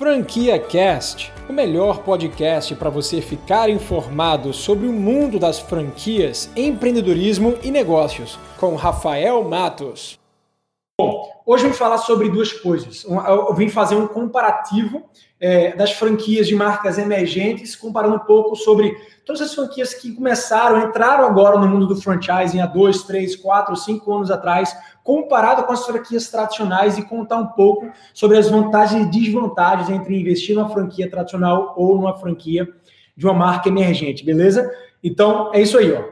Franquia Cast, o melhor podcast para você ficar informado sobre o mundo das franquias, empreendedorismo e negócios, com Rafael Matos. Bom, hoje vamos falar sobre duas coisas. Eu vim fazer um comparativo é, das franquias de marcas emergentes, comparando um pouco sobre todas as franquias que começaram, entraram agora no mundo do franchising há dois, três, quatro, cinco anos atrás, comparado com as franquias tradicionais e contar um pouco sobre as vantagens e desvantagens entre investir numa franquia tradicional ou numa franquia de uma marca emergente, beleza? Então, é isso aí, ó.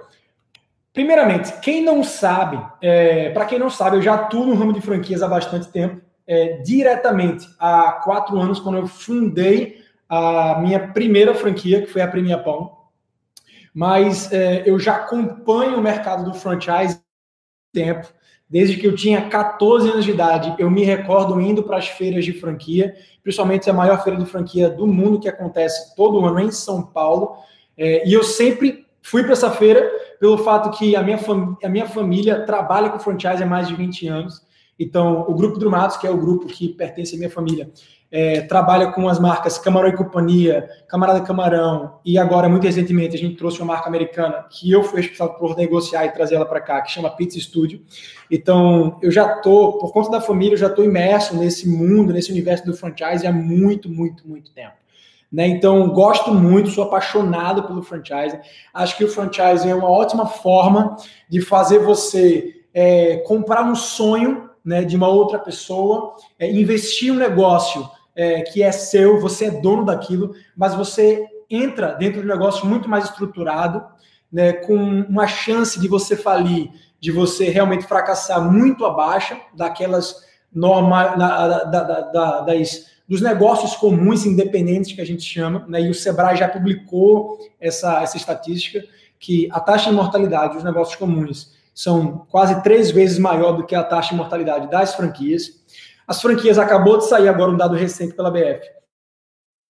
Primeiramente, quem não sabe, é, para quem não sabe, eu já atuo no ramo de franquias há bastante tempo, é, diretamente há quatro anos, quando eu fundei a minha primeira franquia, que foi a Premia Pão. Mas é, eu já acompanho o mercado do franchise há tempo. Desde que eu tinha 14 anos de idade, eu me recordo indo para as feiras de franquia, principalmente a maior feira de franquia do mundo, que acontece todo ano em São Paulo. É, e eu sempre fui para essa feira pelo fato que a minha, a minha família trabalha com franchise há mais de 20 anos. Então, o Grupo Drumatos, que é o grupo que pertence à minha família, é, trabalha com as marcas Camarão e Companhia, Camarada Camarão, e agora, muito recentemente, a gente trouxe uma marca americana que eu fui responsável por negociar e trazer ela para cá, que chama Pizza Studio. Então, eu já tô, por conta da família, eu já estou imerso nesse mundo, nesse universo do franchise há muito, muito, muito tempo. Né? Então, gosto muito, sou apaixonado pelo franchise. Acho que o franchise é uma ótima forma de fazer você é, comprar um sonho né, de uma outra pessoa, é, investir um negócio é, que é seu, você é dono daquilo, mas você entra dentro de um negócio muito mais estruturado, né, com uma chance de você falir, de você realmente fracassar muito abaixo daquelas normas, da, da, da, das, dos negócios comuns independentes que a gente chama, né, e o Sebrae já publicou essa, essa estatística, que a taxa de mortalidade dos negócios comuns são quase três vezes maior do que a taxa de mortalidade das franquias. As franquias acabou de sair agora um dado recente pela BF.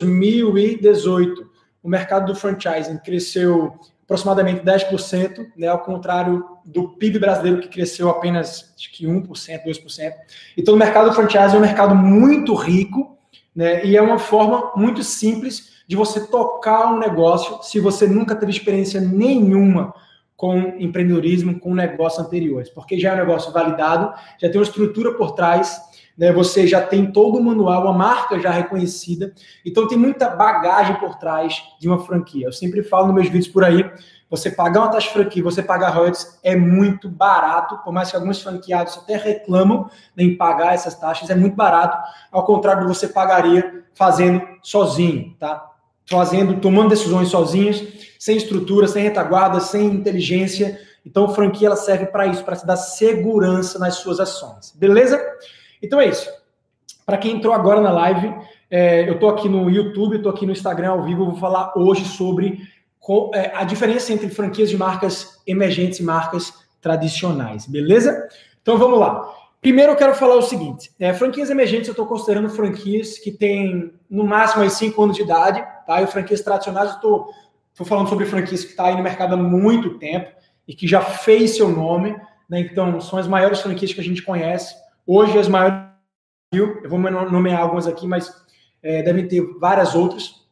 Em 2018, o mercado do franchising cresceu aproximadamente 10%, né, ao contrário do PIB brasileiro que cresceu apenas acho que 1%, 2%. Então, o mercado do franchising é um mercado muito rico, né, e é uma forma muito simples de você tocar um negócio se você nunca teve experiência nenhuma com empreendedorismo, com negócios anteriores, porque já é um negócio validado, já tem uma estrutura por trás, né? Você já tem todo o manual, uma marca já reconhecida, então tem muita bagagem por trás de uma franquia. Eu sempre falo nos meus vídeos por aí, você pagar uma taxa de franquia, você pagar royalties é muito barato, por mais que alguns franqueados até reclamam em pagar essas taxas, é muito barato, ao contrário do que você pagaria fazendo sozinho, tá? Fazendo, tomando decisões sozinhas, sem estrutura, sem retaguarda, sem inteligência. Então, franquia ela serve para isso, para te dar segurança nas suas ações. Beleza? Então é isso. Para quem entrou agora na live, é, eu estou aqui no YouTube, estou aqui no Instagram ao vivo, eu vou falar hoje sobre é, a diferença entre franquias de marcas emergentes e marcas tradicionais. Beleza? Então vamos lá. Primeiro eu quero falar o seguinte: é, franquias emergentes eu estou considerando franquias que têm no máximo aí 5 anos de idade, tá? E franquias tradicionais eu estou falando sobre franquias que está aí no mercado há muito tempo e que já fez seu nome, né? Então, são as maiores franquias que a gente conhece. Hoje, as maiores. Eu vou nomear algumas aqui, mas é, devem ter várias outras.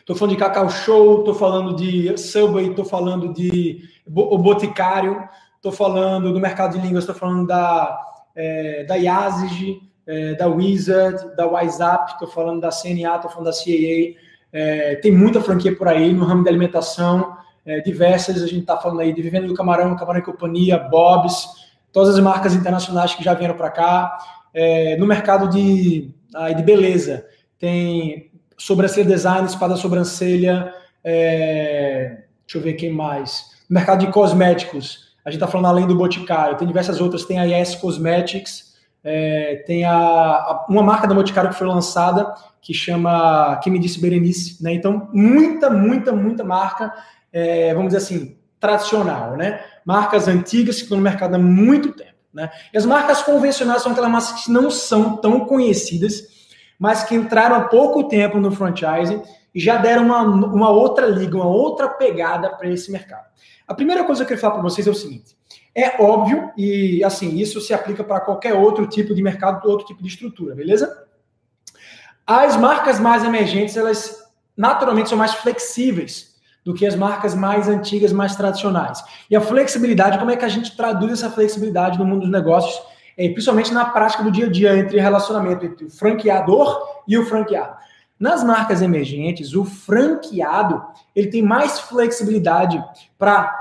Estou falando de Cacau Show, estou falando de Subway, estou falando de Boticário, estou falando do mercado de línguas, estou falando da, é, da Yazig, é, da Wizard, da WhatsApp, estou falando da CNA, estou falando da CAA, é, tem muita franquia por aí no ramo da alimentação, é, diversas. A gente está falando aí de Vivendo do Camarão, Camarão e Companhia, Bob's, todas as marcas internacionais que já vieram para cá. É, no mercado de, de beleza, tem sobrancelha design, espada sobrancelha, é, deixa eu ver quem mais. No mercado de cosméticos, a gente está falando além do Boticário, tem diversas outras, tem a Yes Cosmetics, é, tem a, a, uma marca da Boticário que foi lançada que chama Quem Me Disse Berenice, né? Então, muita, muita, muita marca, é, vamos dizer assim, tradicional, né? Marcas antigas que estão no mercado há muito tempo, né? E as marcas convencionais são aquelas marcas que não são tão conhecidas, mas que entraram há pouco tempo no franchising e já deram uma, uma outra liga, uma outra pegada para esse mercado. A primeira coisa que eu quero falar para vocês é o seguinte: é óbvio, e assim, isso se aplica para qualquer outro tipo de mercado, outro tipo de estrutura, beleza? As marcas mais emergentes, elas naturalmente são mais flexíveis do que as marcas mais antigas, mais tradicionais. E a flexibilidade, como é que a gente traduz essa flexibilidade no mundo dos negócios, é, principalmente na prática do dia a dia, entre relacionamento entre o franqueador e o franqueado. Nas marcas emergentes, o franqueado ele tem mais flexibilidade para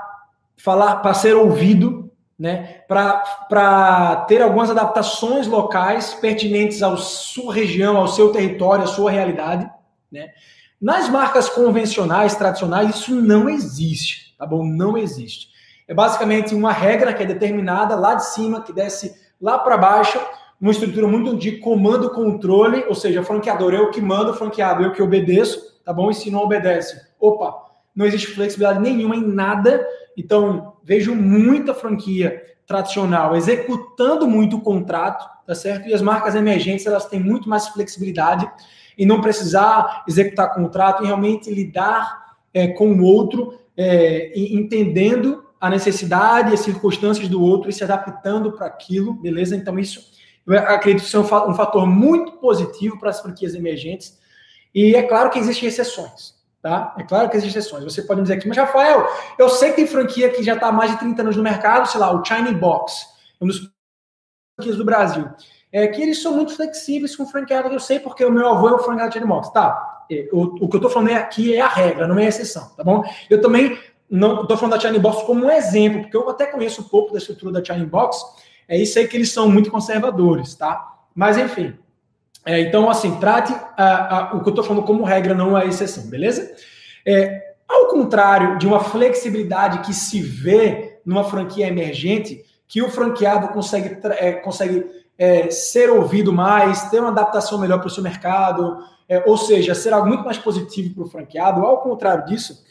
falar, para ser ouvido, né? para ter algumas adaptações locais pertinentes à sua região, ao seu território, à sua realidade. Né? Nas marcas convencionais, tradicionais, isso não existe, tá bom? Não existe. É basicamente uma regra que é determinada lá de cima, que desce lá para baixo, uma estrutura muito de comando-controle, ou seja, franqueador eu que mando, franqueado eu que obedeço, tá bom? E se não obedece, opa, não existe flexibilidade nenhuma em nada. Então, vejo muita franquia tradicional executando muito o contrato, tá certo? E as marcas emergentes, elas têm muito mais flexibilidade e não precisar executar contrato e realmente lidar é, com o outro, é, entendendo a necessidade e as circunstâncias do outro e se adaptando para aquilo, beleza? Então, isso eu acredito ser um fator muito positivo para as franquias emergentes. E é claro que existem exceções, tá? É claro que existem exceções. Você pode me dizer aqui, mas Rafael, eu sei que tem franquia que já está há mais de 30 anos no mercado, sei lá, o China Box, um dos franquias do Brasil é que eles são muito flexíveis com franqueado. Eu sei porque o meu avô é o franqueado de Mox. Tá, é, o, o que eu estou falando aqui é a regra, não é a exceção, tá bom? Eu também não estou falando da China Box como um exemplo, porque eu até conheço um pouco da estrutura da China Box. É isso aí que eles são muito conservadores, tá? Mas enfim. É, então, assim, trate o que eu estou falando como regra, não a exceção, beleza? É, ao contrário de uma flexibilidade que se vê numa franquia emergente, que o franqueado consegue, é, consegue é, ser ouvido mais, ter uma adaptação melhor para o seu mercado, é, ou seja, ser algo muito mais positivo para o franqueado. Ao contrário disso,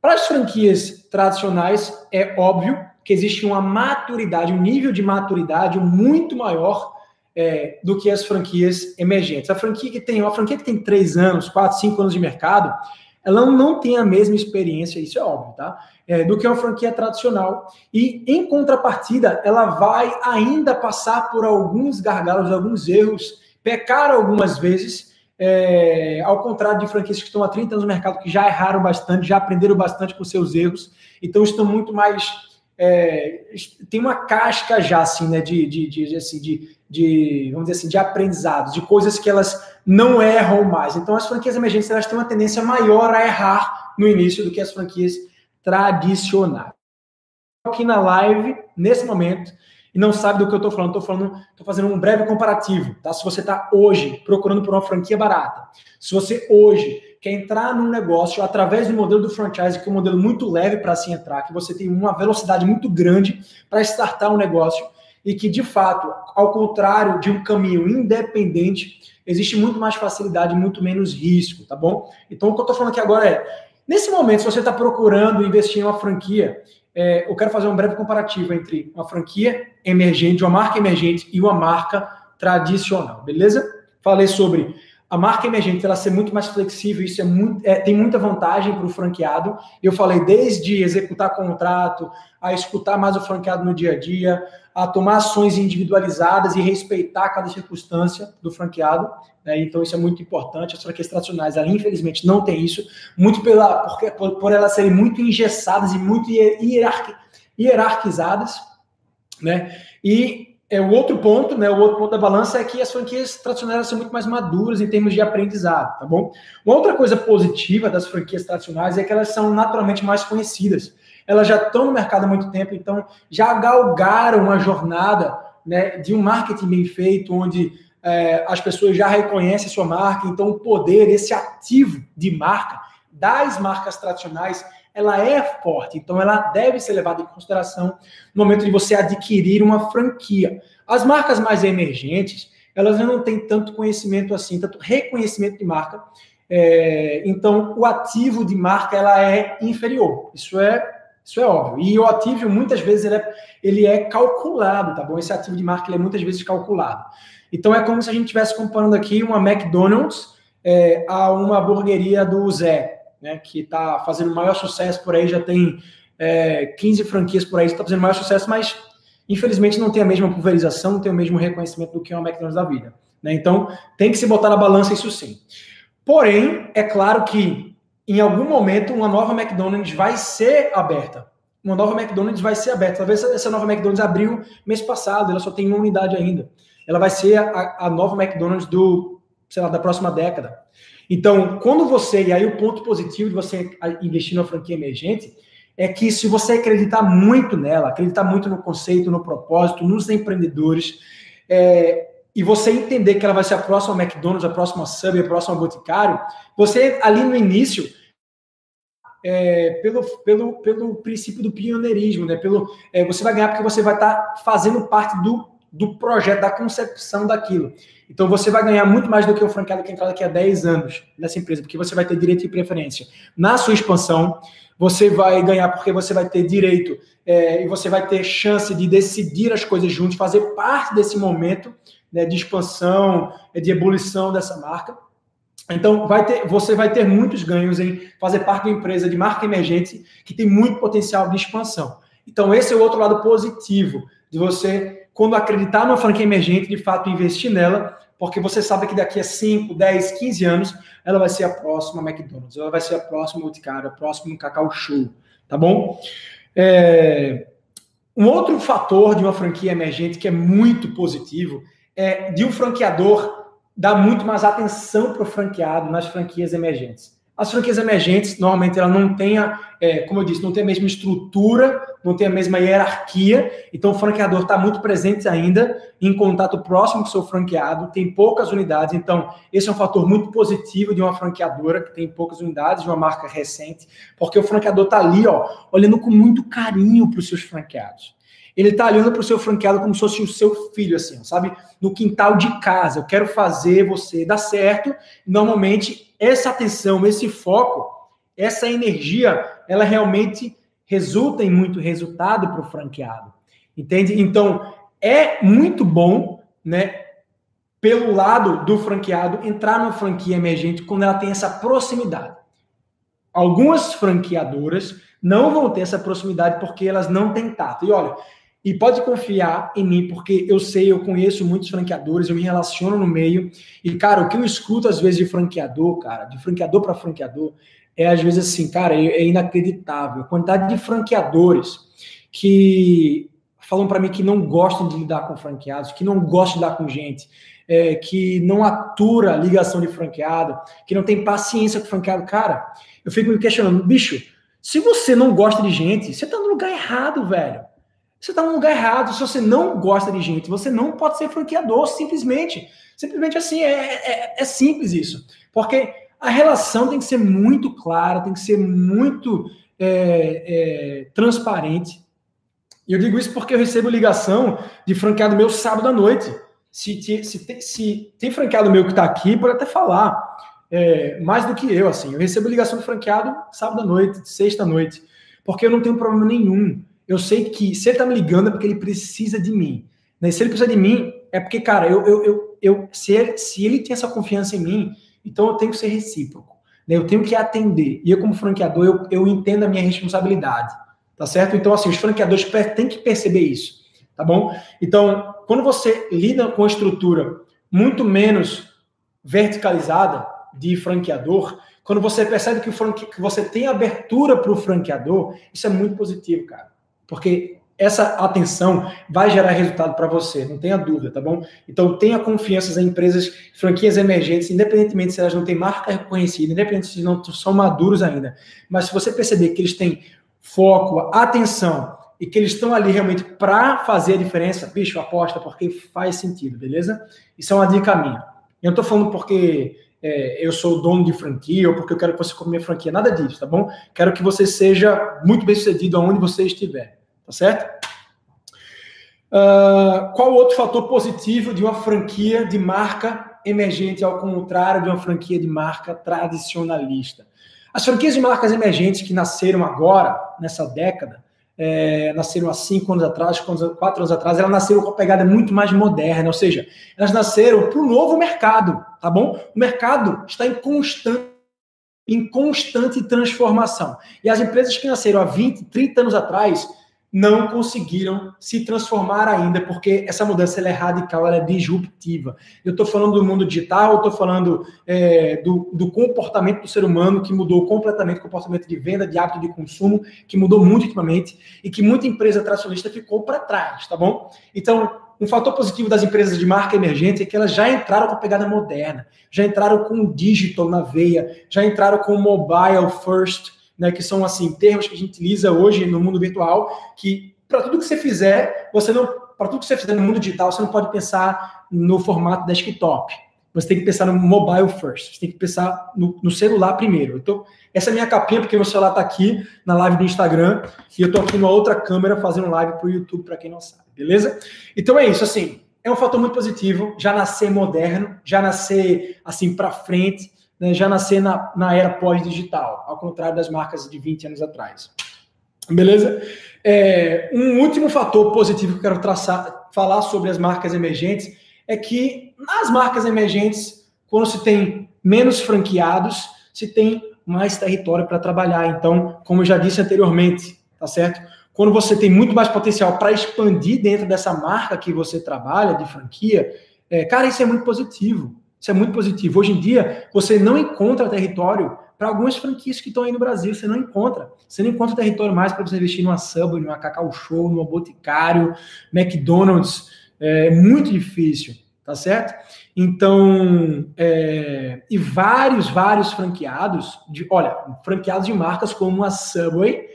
para as franquias tradicionais, é óbvio que existe uma maturidade, um nível de maturidade muito maior é, do que as franquias emergentes. A franquia que tem, uma franquia que tem três anos, quatro, cinco anos de mercado, ela não tem a mesma experiência, isso é óbvio, tá? É, do que uma franquia tradicional. E, em contrapartida, ela vai ainda passar por alguns gargalos, alguns erros, pecar algumas vezes, é, ao contrário de franquias que estão há 30 anos no mercado, que já erraram bastante, já aprenderam bastante com seus erros, então estão muito mais. É, tem uma casca já, assim, né, de, de, de, assim, de, de, vamos dizer assim, de aprendizados, de coisas que elas não erram mais. Então, as franquias emergentes elas têm uma tendência maior a errar no início do que as franquias tradicionais. Aqui na live, nesse momento, e não sabe do que eu estou falando, estou falando, estou fazendo um breve comparativo, tá? Se você está hoje procurando por uma franquia barata, se você hoje quer entrar num negócio através do modelo do franchise, que é um modelo muito leve para se entrar, que você tem uma velocidade muito grande para startar um negócio e que, de fato, ao contrário de um caminho independente, existe muito mais facilidade, muito menos risco, tá bom? Então, o que eu estou falando aqui agora é, nesse momento, se você está procurando investir em uma franquia, é, eu quero fazer um breve comparativo entre uma franquia emergente, uma marca emergente e uma marca tradicional, beleza? Falei sobre a marca emergente ela ser muito mais flexível, isso é muito, é, tem muita vantagem para o franqueado. Eu falei desde executar contrato, a escutar mais o franqueado no dia a dia, a tomar ações individualizadas e respeitar cada circunstância do franqueado. Né? Então, isso é muito importante. As franquias tradicionais, ela, infelizmente, não tem isso, muito pela, porque, por, por elas serem muito engessadas e muito hierarqui, hierarquizadas. Né? E é, o outro ponto, né, o outro ponto da balança é que as franquias tradicionais são muito mais maduras em termos de aprendizado, tá bom? Uma outra coisa positiva das franquias tradicionais é que elas são naturalmente mais conhecidas. Elas já estão no mercado há muito tempo, então já galgaram uma jornada né, de um marketing bem feito, onde é, as pessoas já reconhecem sua marca, então o poder, esse ativo de marca das marcas tradicionais ela é forte, então ela deve ser levada em consideração no momento de você adquirir uma franquia. As marcas mais emergentes, elas não têm tanto conhecimento assim, tanto reconhecimento de marca, é, então o ativo de marca ela é inferior. Isso é isso é óbvio. E o ativo, muitas vezes, ele é, ele é calculado, tá bom? Esse ativo de marca ele é muitas vezes calculado. Então, é como se a gente estivesse comparando aqui uma McDonald's é, a uma hamburgueria do Zé né, que está fazendo maior sucesso por aí, já tem é, 15 franquias por aí, está fazendo maior sucesso, mas infelizmente não tem a mesma pulverização, não tem o mesmo reconhecimento do que uma McDonald's da vida. Né? Então, tem que se botar na balança isso sim. Porém, é claro que em algum momento uma nova McDonald's vai ser aberta. Uma nova McDonald's vai ser aberta. Talvez essa nova McDonald's abriu mês passado, ela só tem uma unidade ainda. Ela vai ser a, a nova McDonald's do, sei lá, da próxima década. Então, quando você, e aí o ponto positivo de você investir na franquia emergente, é que se você acreditar muito nela, acreditar muito no conceito, no propósito, nos empreendedores, é, e você entender que ela vai ser a próxima McDonald's, a próxima Subway, a próxima Boticário, você ali no início, é, pelo, pelo, pelo princípio do pioneirismo, né? Pelo, é, você vai ganhar porque você vai estar tá fazendo parte do, do projeto, da concepção daquilo. Então você vai ganhar muito mais do que o franqueado que entrar daqui a 10 anos nessa empresa, porque você vai ter direito e preferência na sua expansão, você vai ganhar porque você vai ter direito é, e você vai ter chance de decidir as coisas juntos, fazer parte desse momento né, de expansão, é, de ebulição dessa marca. Então, vai ter, você vai ter muitos ganhos em fazer parte de uma empresa de marca emergente que tem muito potencial de expansão. Então, esse é o outro lado positivo de você, quando acreditar numa franquia emergente, de fato investir nela, porque você sabe que daqui a 5, 10, 15 anos ela vai ser a próxima McDonald's, ela vai ser a próxima Boticário, a próxima Cacau Show, tá bom? É... Um outro fator de uma franquia emergente que é muito positivo é de um franqueador dar muito mais atenção para o franqueado nas franquias emergentes. As franquias emergentes, normalmente, ela não tem, a, é, como eu disse, não tem a mesma estrutura, não tem a mesma hierarquia, então o franqueador está muito presente ainda, em contato próximo com o seu franqueado, tem poucas unidades, então esse é um fator muito positivo de uma franqueadora que tem poucas unidades, de uma marca recente, porque o franqueador está ali, ó, olhando com muito carinho para os seus franqueados. Ele está olhando para o seu franqueado como se fosse o seu filho, assim, sabe? No quintal de casa. Eu quero fazer você dar certo. Normalmente, essa atenção, esse foco, essa energia, ela realmente resulta em muito resultado para o franqueado. Entende? Então, é muito bom, né? Pelo lado do franqueado, entrar numa franquia emergente quando ela tem essa proximidade. Algumas franqueadoras não vão ter essa proximidade porque elas não têm tato. E olha, e pode confiar em mim, porque eu sei, eu conheço muitos franqueadores, eu me relaciono no meio. E, cara, o que eu escuto às vezes de franqueador, cara, de franqueador para franqueador, é às vezes assim, cara, é, é inacreditável. A quantidade de franqueadores que falam para mim que não gostam de lidar com franqueados, que não gostam de lidar com gente, é, que não atura ligação de franqueado, que não tem paciência com franqueado. Cara, eu fico me questionando, bicho, se você não gosta de gente, você tá no lugar errado, velho. Você está no lugar errado. Se você não gosta de gente, você não pode ser franqueador, simplesmente. Simplesmente assim, é, é, é simples isso. Porque a relação tem que ser muito clara, tem que ser muito é, é, transparente. E eu digo isso porque eu recebo ligação de franqueado meu sábado à noite. Se, se, se, se tem franqueado meu que está aqui, pode até falar. É, mais do que eu, assim. Eu recebo ligação de franqueado sábado à noite, sexta à noite. Porque eu não tenho problema nenhum eu sei que se ele tá me ligando é porque ele precisa de mim. Né? Se ele precisa de mim, é porque, cara, eu, eu, eu, eu se, ele, se ele tem essa confiança em mim, então eu tenho que ser recíproco. Né? Eu tenho que atender. E eu, como franqueador, eu, eu entendo a minha responsabilidade. Tá certo? Então, assim, os franqueadores têm que perceber isso. Tá bom? Então, quando você lida com a estrutura muito menos verticalizada de franqueador, quando você percebe que, o franque, que você tem abertura para o franqueador, isso é muito positivo, cara. Porque essa atenção vai gerar resultado para você, não tenha dúvida, tá bom? Então tenha confiança em empresas, franquias emergentes, independentemente se elas não têm marca reconhecida, independente se não são maduros ainda. Mas se você perceber que eles têm foco, atenção e que eles estão ali realmente para fazer a diferença, bicho, aposta porque faz sentido, beleza? Isso é uma dica minha. Eu não estou falando porque é, eu sou dono de franquia ou porque eu quero que você compre minha franquia, nada disso, tá bom? Quero que você seja muito bem sucedido aonde você estiver. Tá certo? Uh, qual outro fator positivo de uma franquia de marca emergente, ao contrário de uma franquia de marca tradicionalista? As franquias de marcas emergentes que nasceram agora, nessa década, é, nasceram há cinco anos atrás, quatro anos atrás, elas nasceram com uma pegada muito mais moderna, ou seja, elas nasceram para o novo mercado, tá bom? O mercado está em constante, em constante transformação. E as empresas que nasceram há 20, 30 anos atrás, não conseguiram se transformar ainda, porque essa mudança é radical, ela é disruptiva. Eu estou falando do mundo digital, estou falando é, do, do, comportamento do ser humano, que mudou completamente o comportamento de venda, de hábito de consumo, que mudou muito ultimamente, e que muita empresa tradicionalista ficou para trás, tá bom? Então, um fator positivo das empresas de marca emergente é que elas já entraram com a pegada moderna, já entraram com o digital na veia, já entraram com o mobile first, né, que são assim termos que a gente utiliza hoje no mundo virtual, que para tudo que você fizer, você não, para tudo que você fizer no mundo digital, você não pode pensar no formato desktop. Você tem que pensar no mobile first. Você tem que pensar no, no celular primeiro. Então, essa é a minha capinha, porque meu celular está aqui na live do Instagram e eu estou aqui numa outra câmera fazendo live para o YouTube, para quem não sabe, beleza? Então é isso, assim, é um fator muito positivo, já nascer moderno, já nascer assim para frente, né, já nascer na, na era pós-digital, ao contrário das marcas de 20 anos atrás. Beleza? É, um último fator positivo que eu quero traçar, falar sobre as marcas emergentes é que nas marcas emergentes, quando se tem menos franqueados, se tem mais território para trabalhar. Então, como eu já disse anteriormente, tá certo? Quando você tem muito mais potencial para expandir dentro dessa marca que você trabalha, de franquia, é, cara, isso é muito positivo. Isso é muito positivo. Hoje em dia, você não encontra território para algumas franquias que estão aí no Brasil. Você não encontra. Você não encontra território mais para você investir numa Subway, numa Cacau Show, numa Boticário, McDonald's. É muito difícil, tá certo? Então, é, e vários, vários franqueados, de, olha, franqueados de marcas como a Subway,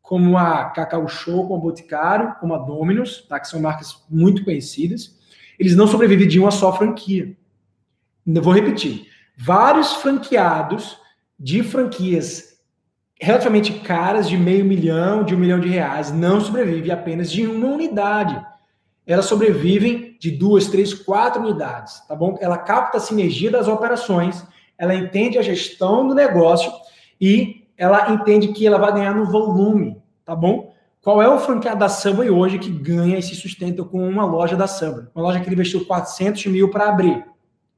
como a Cacau Show, como a Boticário, como a Domino's, tá? que são marcas muito conhecidas, eles não sobrevivem de uma só franquia. Vou repetir. Vários franqueados de franquias relativamente caras, de meio milhão, de um milhão de reais, não sobrevivem apenas de uma unidade. Elas sobrevivem de duas, três, quatro unidades, tá bom? Ela capta a sinergia das operações, ela entende a gestão do negócio e ela entende que ela vai ganhar no volume, tá bom? Qual é o franqueado da Subway hoje que ganha e se sustenta com uma loja da Subway? Uma loja que ele investiu 400 mil para abrir.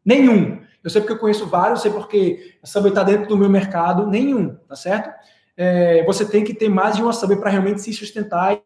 Nenhum. Eu sei porque eu conheço vários, sei porque a Subway está dentro do meu mercado. Nenhum, tá certo? É, você tem que ter mais de uma Subway para realmente se sustentar e,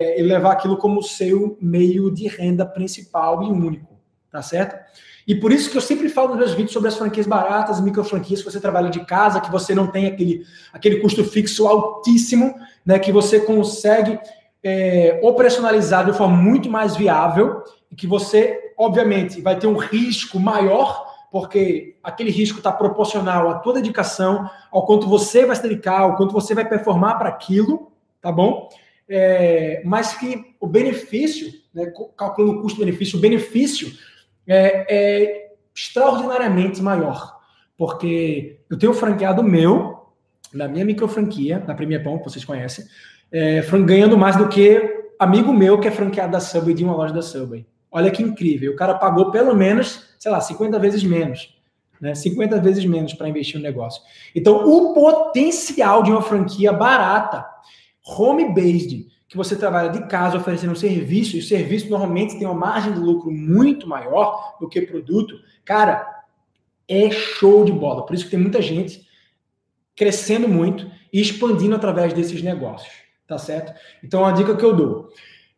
é, e levar aquilo como seu meio de renda principal e único, tá certo? E por isso que eu sempre falo nos meus vídeos sobre as franquias baratas, micro franquias, que você trabalha de casa, que você não tem aquele, aquele custo fixo altíssimo, né, que você consegue é, operacionalizar de forma muito mais viável que você, obviamente, vai ter um risco maior, porque aquele risco está proporcional à tua dedicação, ao quanto você vai se dedicar, ao quanto você vai performar para aquilo, tá bom? É, mas que o benefício, né, calculando o custo-benefício, o benefício é, é extraordinariamente maior, porque eu tenho franqueado meu, na minha micro franquia, na Premier Pão, que vocês conhecem, é, ganhando mais do que amigo meu que é franqueado da Subway de uma loja da Subway. Olha que incrível. O cara pagou pelo menos, sei lá, 50 vezes menos. Né? 50 vezes menos para investir no negócio. Então, o potencial de uma franquia barata, home-based, que você trabalha de casa oferecendo um serviço, e o serviço normalmente tem uma margem de lucro muito maior do que produto, cara, é show de bola. Por isso que tem muita gente crescendo muito e expandindo através desses negócios tá certo? Então, a dica que eu dou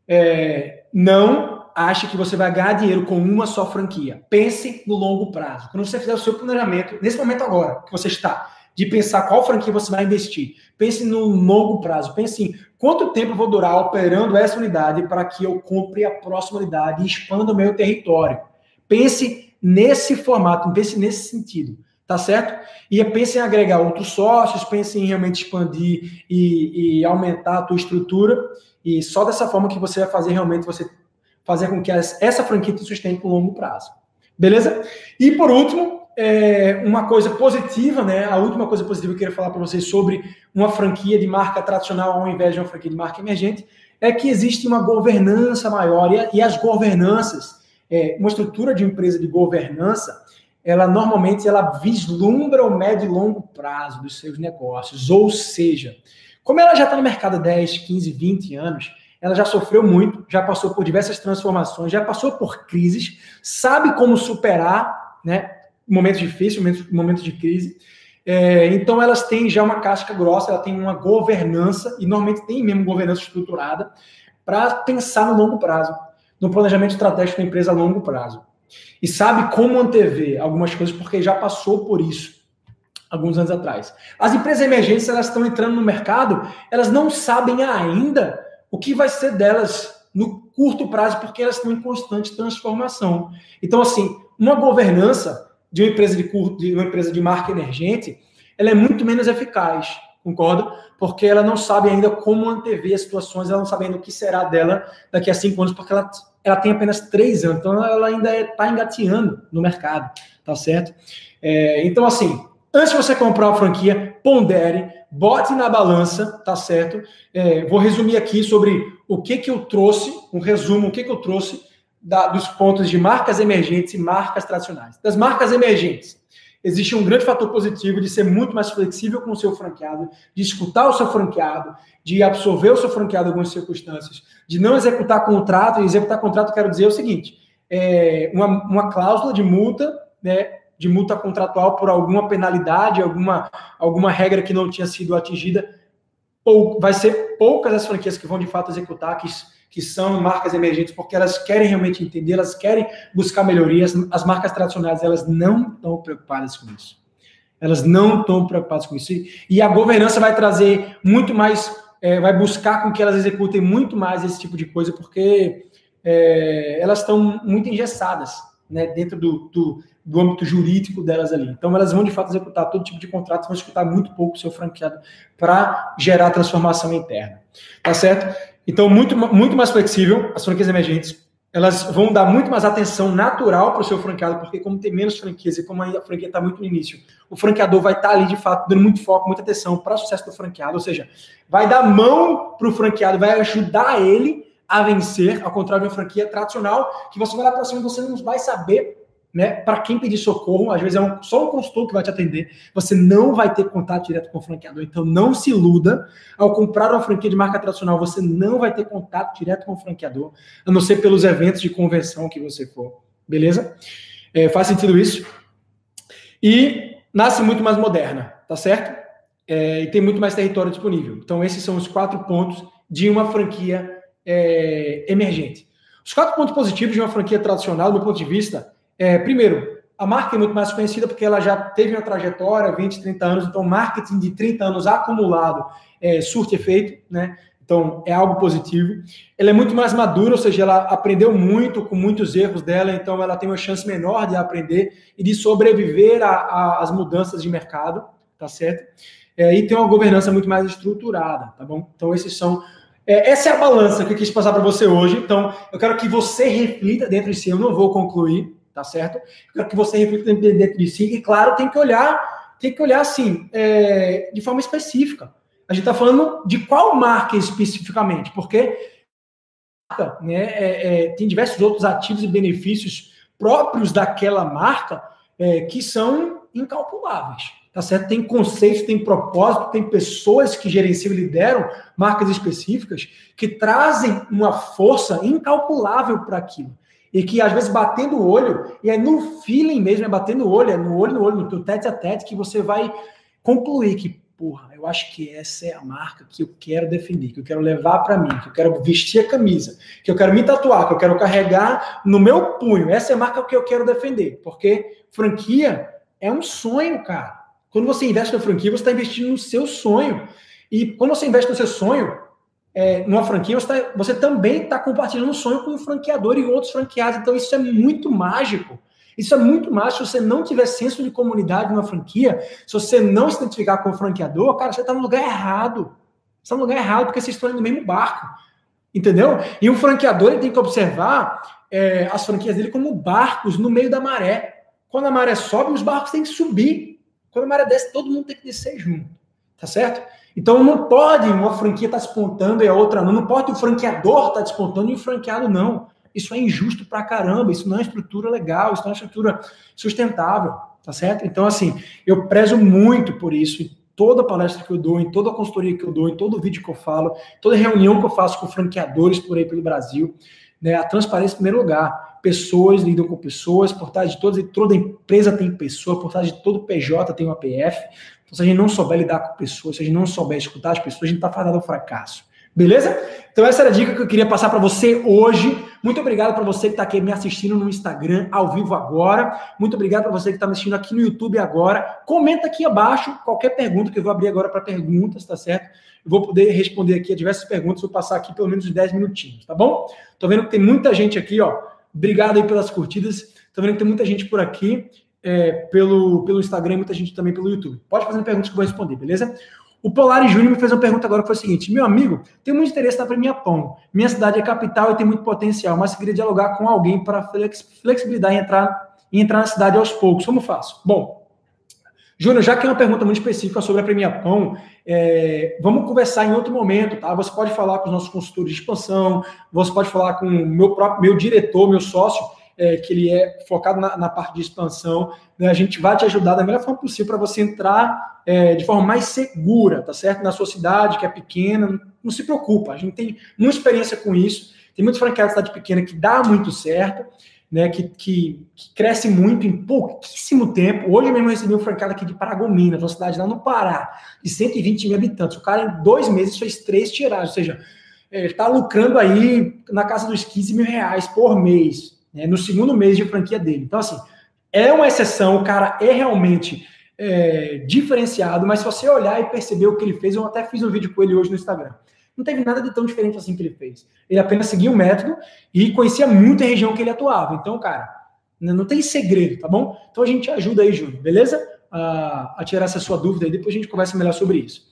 é não ache que você vai ganhar dinheiro com uma só franquia. Pense no longo prazo. Quando você fizer o seu planejamento, nesse momento agora que você está, de pensar qual franquia você vai investir, pense no longo prazo. Pense em quanto tempo vou durar operando essa unidade para que eu compre a próxima unidade e expanda o meu território. Pense nesse formato, pense nesse sentido tá certo? E pense em agregar outros sócios, pense em realmente expandir e, e, aumentar a tua estrutura, e só dessa forma que você vai fazer realmente você fazer com que essa franquia te sustente no longo prazo. Beleza? E por último, é, uma coisa positiva, né? A última coisa positiva que eu queria falar para vocês sobre uma franquia de marca tradicional ao invés de uma franquia de marca emergente é que existe uma governança maior e, e as governanças, é, uma estrutura de empresa de governança, ela normalmente ela vislumbra o médio e longo prazo dos seus negócios. Ou seja, como ela já está no mercado há 10, 15, 20 anos, ela já sofreu muito, já passou por diversas transformações, já passou por crises, sabe como superar né, momentos difíceis, momentos, momentos de crise. É, então elas têm já uma casca grossa, ela tem uma governança, e normalmente tem mesmo governança estruturada, para pensar no longo prazo, no planejamento estratégico da empresa a longo prazo. E sabe como antever algumas coisas, porque já passou por isso alguns anos atrás. As empresas emergentes, elas estão entrando no mercado, elas não sabem ainda o que vai ser delas no curto prazo, porque elas estão em constante transformação. Então, assim, uma governança de uma empresa de curto, de uma empresa de marca emergente, ela é muito menos eficaz, concorda? Porque ela não sabe ainda como antever as situações, ela não sabe ainda o que será dela daqui a cinco anos, porque ela, ela tem apenas três anos, então ela ainda está é, engateando no mercado, tá certo? É, então, assim, antes de você comprar uma franquia, pondere, bote na balança, tá certo? É, vou resumir aqui sobre o que que eu trouxe, um resumo, o que que eu trouxe da, dos pontos de marcas emergentes e marcas tradicionais. Das marcas emergentes, existe um grande fator positivo de ser muito mais flexível com o seu franqueado, de escutar o seu franqueado, de absorver o seu franqueado em algumas circunstâncias, de não executar contrato. E executar contrato, quero dizer o seguinte: é uma, uma cláusula de multa, né, de multa contratual por alguma penalidade, alguma, alguma regra que não tinha sido atingida. Pou, vai ser poucas as franquias que vão de fato executar, que, que são marcas emergentes, porque elas querem realmente entender, elas querem buscar melhorias. As marcas tradicionais, elas não estão preocupadas com isso. Elas não estão preocupadas com isso. E a governança vai trazer muito mais, é, vai buscar com que elas executem muito mais esse tipo de coisa, porque é, elas estão muito engessadas né, dentro do, do, do âmbito jurídico delas ali. Então, elas vão de fato executar todo tipo de contrato, vão escutar muito pouco o seu franqueado para gerar transformação interna. Tá certo? Então, muito, muito mais flexível, as franquias emergentes, elas vão dar muito mais atenção natural para o seu franqueado, porque como tem menos franquias e como a franquia está muito no início, o franqueador vai estar tá ali de fato dando muito foco, muita atenção para o sucesso do franqueado, ou seja, vai dar mão para o franqueado, vai ajudar ele a vencer, ao contrário de uma franquia tradicional, que você vai lá para cima e você não vai saber né, para quem pedir socorro, às vezes é um, só um consultor que vai te atender, você não vai ter contato direto com o franqueador. Então não se iluda, ao comprar uma franquia de marca tradicional, você não vai ter contato direto com o franqueador, a não ser pelos eventos de convenção que você for. Beleza? É, faz sentido isso? E nasce muito mais moderna, tá certo? É, e tem muito mais território disponível. Então esses são os quatro pontos de uma franquia é, emergente. Os quatro pontos positivos de uma franquia tradicional, do ponto de vista é, primeiro, a marca é muito mais conhecida porque ela já teve uma trajetória, 20, 30 anos, então marketing de 30 anos acumulado é, surte efeito, né? Então é algo positivo. Ela é muito mais madura, ou seja, ela aprendeu muito com muitos erros dela, então ela tem uma chance menor de aprender e de sobreviver às mudanças de mercado, tá certo? É, e tem uma governança muito mais estruturada, tá bom? Então esses são é, essa é a balança que eu quis passar para você hoje. Então, eu quero que você reflita dentro de si. Eu não vou concluir, tá certo? Eu quero que você reflita dentro de si e, claro, tem que olhar, tem que olhar assim, é, de forma específica. A gente está falando de qual marca especificamente, porque né, é, é, tem diversos outros ativos e benefícios próprios daquela marca é, que são incalculáveis. Tá certo? Tem conceito, tem propósito, tem pessoas que gerenciam e lideram marcas específicas que trazem uma força incalculável para aquilo. E que às vezes batendo o olho, e é no feeling mesmo, é batendo o olho, é no olho no olho, no teu tete a tete, que você vai concluir que, porra, eu acho que essa é a marca que eu quero definir, que eu quero levar para mim, que eu quero vestir a camisa, que eu quero me tatuar, que eu quero carregar no meu punho. Essa é a marca que eu quero defender, porque franquia é um sonho, cara. Quando você investe na franquia, você está investindo no seu sonho. E quando você investe no seu sonho, é, numa franquia, você, tá, você também está compartilhando um sonho com o franqueador e outros franqueados. Então, isso é muito mágico. Isso é muito mágico. Se você não tiver senso de comunidade numa franquia, se você não se identificar com o franqueador, cara, você está no lugar errado. Você está no lugar errado porque vocês estão no mesmo barco. Entendeu? E o franqueador ele tem que observar é, as franquias dele como barcos no meio da maré. Quando a maré sobe, os barcos têm que subir. Quando a maré desce, todo mundo tem que descer junto. Tá certo? Então não pode uma franquia estar tá despontando e a outra não. Não pode o franqueador estar tá despontando e o franqueado não. Isso é injusto pra caramba. Isso não é estrutura legal, isso não é estrutura sustentável. Tá certo? Então, assim, eu prezo muito por isso em toda palestra que eu dou, em toda consultoria que eu dou, em todo vídeo que eu falo, toda reunião que eu faço com franqueadores por aí pelo Brasil. Né, a transparência em primeiro lugar. pessoas lidam com pessoas, por trás de toda, toda empresa tem pessoa, por trás de todo PJ tem uma PF. Então, se a gente não souber lidar com pessoas, se a gente não souber escutar as pessoas, a gente está fadado ao fracasso. Beleza? Então essa era a dica que eu queria passar para você hoje. Muito obrigado para você que está aqui me assistindo no Instagram ao vivo agora. Muito obrigado para você que está me assistindo aqui no YouTube agora. Comenta aqui abaixo qualquer pergunta que eu vou abrir agora para perguntas, tá certo? Eu vou poder responder aqui a diversas perguntas. Vou passar aqui pelo menos 10 minutinhos, tá bom? Tô vendo que tem muita gente aqui, ó. Obrigado aí pelas curtidas. Tô vendo que tem muita gente por aqui é, pelo, pelo Instagram e muita gente também pelo YouTube. Pode fazer perguntas que eu vou responder, beleza? O Polari Júnior me fez uma pergunta agora que foi o seguinte: meu amigo, tenho muito interesse na Premia Pão. Minha cidade é capital e tem muito potencial, mas queria dialogar com alguém para flexibilidade em entrar, em entrar na cidade aos poucos. Como faço? Bom, Júnior, já que é uma pergunta muito específica sobre a Premia Pão, é, vamos conversar em outro momento, tá? Você pode falar com os nossos consultores de expansão, você pode falar com o meu próprio meu diretor, meu sócio, é, que ele é focado na, na parte de expansão. Né? A gente vai te ajudar da melhor forma possível para você entrar é, de forma mais segura, tá certo? Na sua cidade, que é pequena, não se preocupa, a gente tem muita experiência com isso. Tem muitos franqueados de cidade pequena que dá muito certo, né? Que, que, que, cresce muito em pouquíssimo tempo. Hoje mesmo eu recebi um franqueado aqui de Paragomina, uma cidade lá no Pará, de 120 mil habitantes. O cara, em dois meses, fez três tiragens, ou seja, ele está lucrando aí na casa dos 15 mil reais por mês né, no segundo mês de franquia dele. Então, assim, é uma exceção, o cara é realmente é, diferenciado, mas se você olhar e perceber o que ele fez, eu até fiz um vídeo com ele hoje no Instagram. Não teve nada de tão diferente assim que ele fez. Ele apenas seguia o método e conhecia muito a região que ele atuava. Então, cara, não tem segredo, tá bom? Então a gente ajuda aí, Júnior, beleza? a tirar essa sua dúvida e depois a gente conversa melhor sobre isso.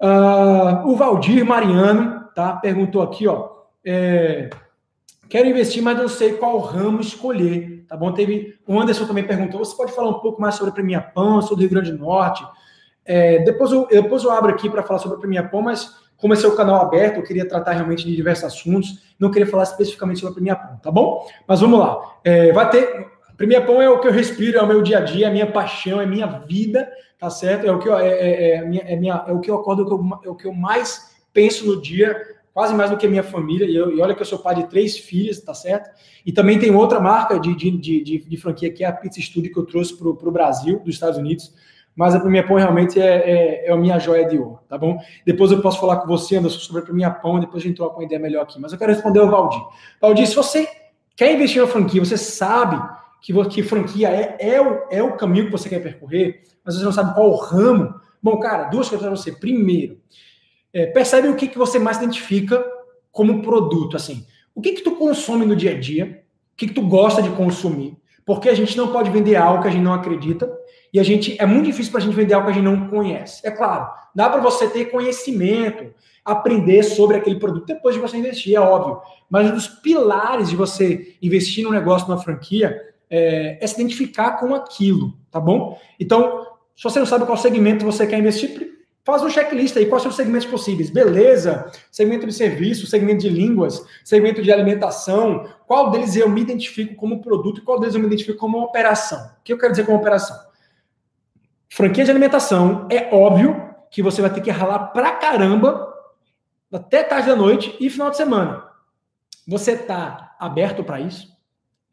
Uh, o Valdir Mariano, tá? Perguntou aqui, ó. É, Quero investir, mas não sei qual ramo escolher, tá bom? Teve o Anderson também perguntou. Você pode falar um pouco mais sobre a Premia Pão, sobre o Rio Grande do Norte? É, depois, eu, depois eu abro aqui para falar sobre a Premia Pão, mas como esse é o canal aberto, eu queria tratar realmente de diversos assuntos. Não queria falar especificamente sobre a Premia Pão, tá bom? Mas vamos lá. É, vai ter. Premia Pão é o que eu respiro, é o meu dia a dia, é a minha paixão, é a minha vida, tá certo? É o que eu, é, é, é, é, minha, é o que eu acordo, o que é o que eu mais penso no dia quase mais do que minha família, e, eu, e olha que eu sou pai de três filhas, tá certo? E também tem outra marca de, de, de, de franquia, que é a Pizza Studio, que eu trouxe para o Brasil, dos Estados Unidos, mas a Premia Pão realmente é, é, é, a minha joia de ouro, tá bom? Depois eu posso falar com você, Anderson, sobre a Premia Pão, depois a gente troca uma ideia melhor aqui. Mas eu quero responder ao Valdir. Valdir, se você quer investir na franquia, você sabe que, que franquia é, é, o, é o caminho que você quer percorrer, mas você não sabe qual o ramo. Bom, cara, duas coisas para você. Primeiro, é, percebe o que, que você mais identifica como produto, assim. O que que tu consome no dia a dia? O que que tu gosta de consumir? Porque a gente não pode vender algo que a gente não acredita e a gente é muito difícil para a gente vender algo que a gente não conhece. É claro, dá para você ter conhecimento, aprender sobre aquele produto depois de você investir, é óbvio. Mas um dos pilares de você investir no negócio, numa franquia, é, é se identificar com aquilo, tá bom? Então, se você não sabe qual segmento você quer investir, Faz um checklist aí, quais são os segmentos possíveis? Beleza, segmento de serviço, segmento de línguas, segmento de alimentação. Qual deles eu me identifico como produto e qual deles eu me identifico como operação? O que eu quero dizer como operação? Franquia de alimentação, é óbvio que você vai ter que ralar pra caramba até tarde da noite e final de semana. Você está aberto para isso?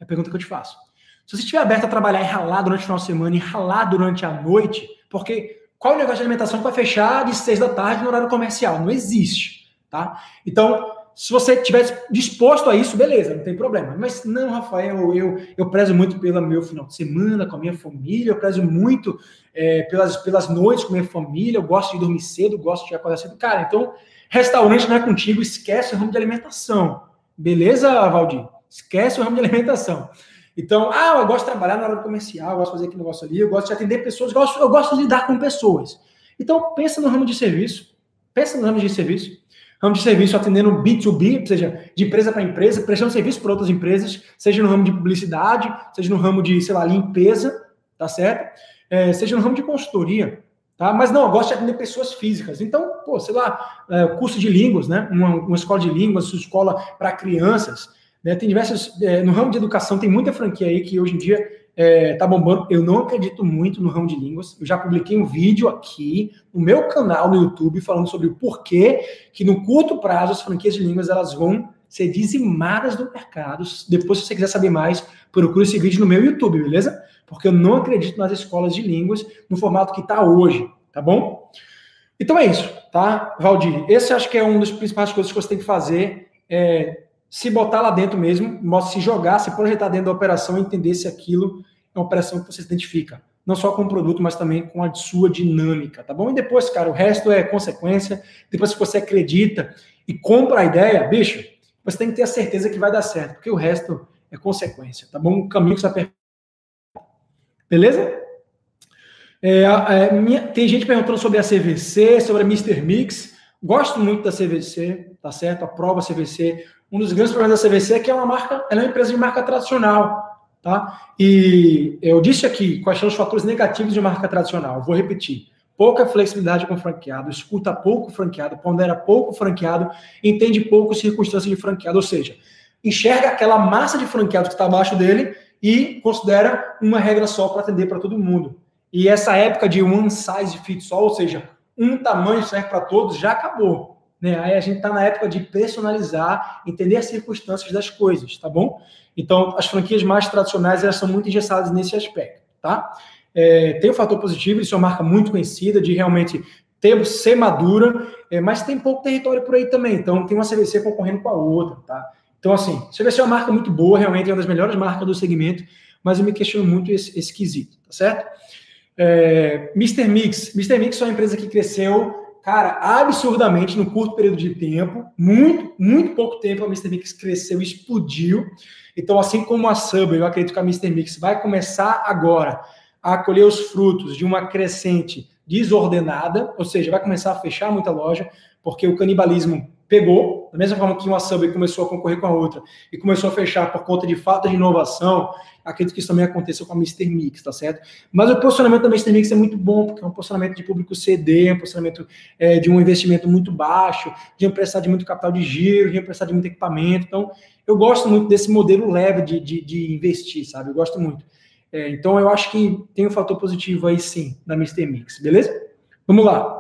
É a pergunta que eu te faço. Se você estiver aberto a trabalhar e ralar durante o final de semana e ralar durante a noite, porque qual o negócio de alimentação que vai fechar de seis da tarde no horário comercial? Não existe, tá? Então, se você estiver disposto a isso, beleza, não tem problema. Mas não, Rafael, eu, eu prezo muito pelo meu final de semana com a minha família, eu prezo muito é, pelas, pelas noites com a minha família, eu gosto de dormir cedo, gosto de acordar cedo. Cara, então, restaurante não é contigo, esquece o ramo de alimentação. Beleza, Valdir? Esquece o ramo de alimentação. Então, ah, eu gosto de trabalhar na hora comercial, eu gosto de fazer aquele negócio ali, eu gosto de atender pessoas, eu gosto, eu gosto de lidar com pessoas. Então, pensa no ramo de serviço. Pensa no ramo de serviço. Ramo de serviço atendendo B2B, ou seja, de empresa para empresa, prestando serviço para outras empresas, seja no ramo de publicidade, seja no ramo de, sei lá, limpeza, tá certo? É, seja no ramo de consultoria, tá? Mas não, eu gosto de atender pessoas físicas. Então, pô, sei lá, é, curso de línguas, né? Uma, uma escola de línguas, escola para crianças, né? Tem diversas. É, no ramo de educação, tem muita franquia aí que hoje em dia é, tá bombando. Eu não acredito muito no ramo de línguas. Eu já publiquei um vídeo aqui no meu canal no YouTube falando sobre o porquê que no curto prazo as franquias de línguas elas vão ser dizimadas do mercado. Depois, se você quiser saber mais, procure esse vídeo no meu YouTube, beleza? Porque eu não acredito nas escolas de línguas no formato que está hoje, tá bom? Então é isso, tá, Valdir? Esse acho que é uma das principais coisas que você tem que fazer, é se botar lá dentro mesmo, se jogar, se projetar dentro da operação e entender se aquilo é uma operação que você se identifica. Não só com o produto, mas também com a sua dinâmica, tá bom? E depois, cara, o resto é consequência. Depois, se você acredita e compra a ideia, bicho, você tem que ter a certeza que vai dar certo, porque o resto é consequência, tá bom? O caminho que você Beleza? É, é, minha, tem gente perguntando sobre a CVC, sobre a Mr. Mix. Gosto muito da CVC, tá certo? A prova CVC. Um dos grandes problemas da CVC é que é uma marca, ela é uma empresa de marca tradicional, tá? E eu disse aqui quais são os fatores negativos de marca tradicional. Vou repetir. Pouca flexibilidade com franqueado, escuta pouco franqueado, pondera pouco franqueado, entende pouco circunstâncias de franqueado, ou seja, enxerga aquela massa de franqueados que está abaixo dele e considera uma regra só para atender para todo mundo. E essa época de one size fits all, ou seja, um tamanho serve para todos, já acabou. Né? Aí a gente está na época de personalizar, entender as circunstâncias das coisas, tá bom? Então, as franquias mais tradicionais elas são muito engessadas nesse aspecto, tá? É, tem o fator positivo, isso é uma marca muito conhecida, de realmente ter, ser madura, é, mas tem pouco território por aí também. Então, tem uma CVC concorrendo com a outra, tá? Então, assim, CVC é uma marca muito boa, realmente é uma das melhores marcas do segmento, mas eu me questiono muito esse, esse quesito, tá certo? É, Mr. Mix. Mr. Mix é uma empresa que cresceu, cara, absurdamente no curto período de tempo. Muito, muito pouco tempo a Mr. Mix cresceu, explodiu. Então, assim como a Subway, eu acredito que a Mr. Mix vai começar agora a colher os frutos de uma crescente desordenada, ou seja, vai começar a fechar muita loja, porque o canibalismo pegou, da mesma forma que uma Subway começou a concorrer com a outra e começou a fechar por conta de falta de inovação, acredito que isso também aconteceu com a Mr. Mix, tá certo? Mas o posicionamento da Mr. Mix é muito bom, porque é um posicionamento de público CD, é um posicionamento é, de um investimento muito baixo, de emprestar de muito capital de giro, de emprestar de muito equipamento. Então, eu gosto muito desse modelo leve de, de, de investir, sabe? Eu gosto muito. É, então, eu acho que tem um fator positivo aí sim, na Mr. Mix, beleza? Vamos lá.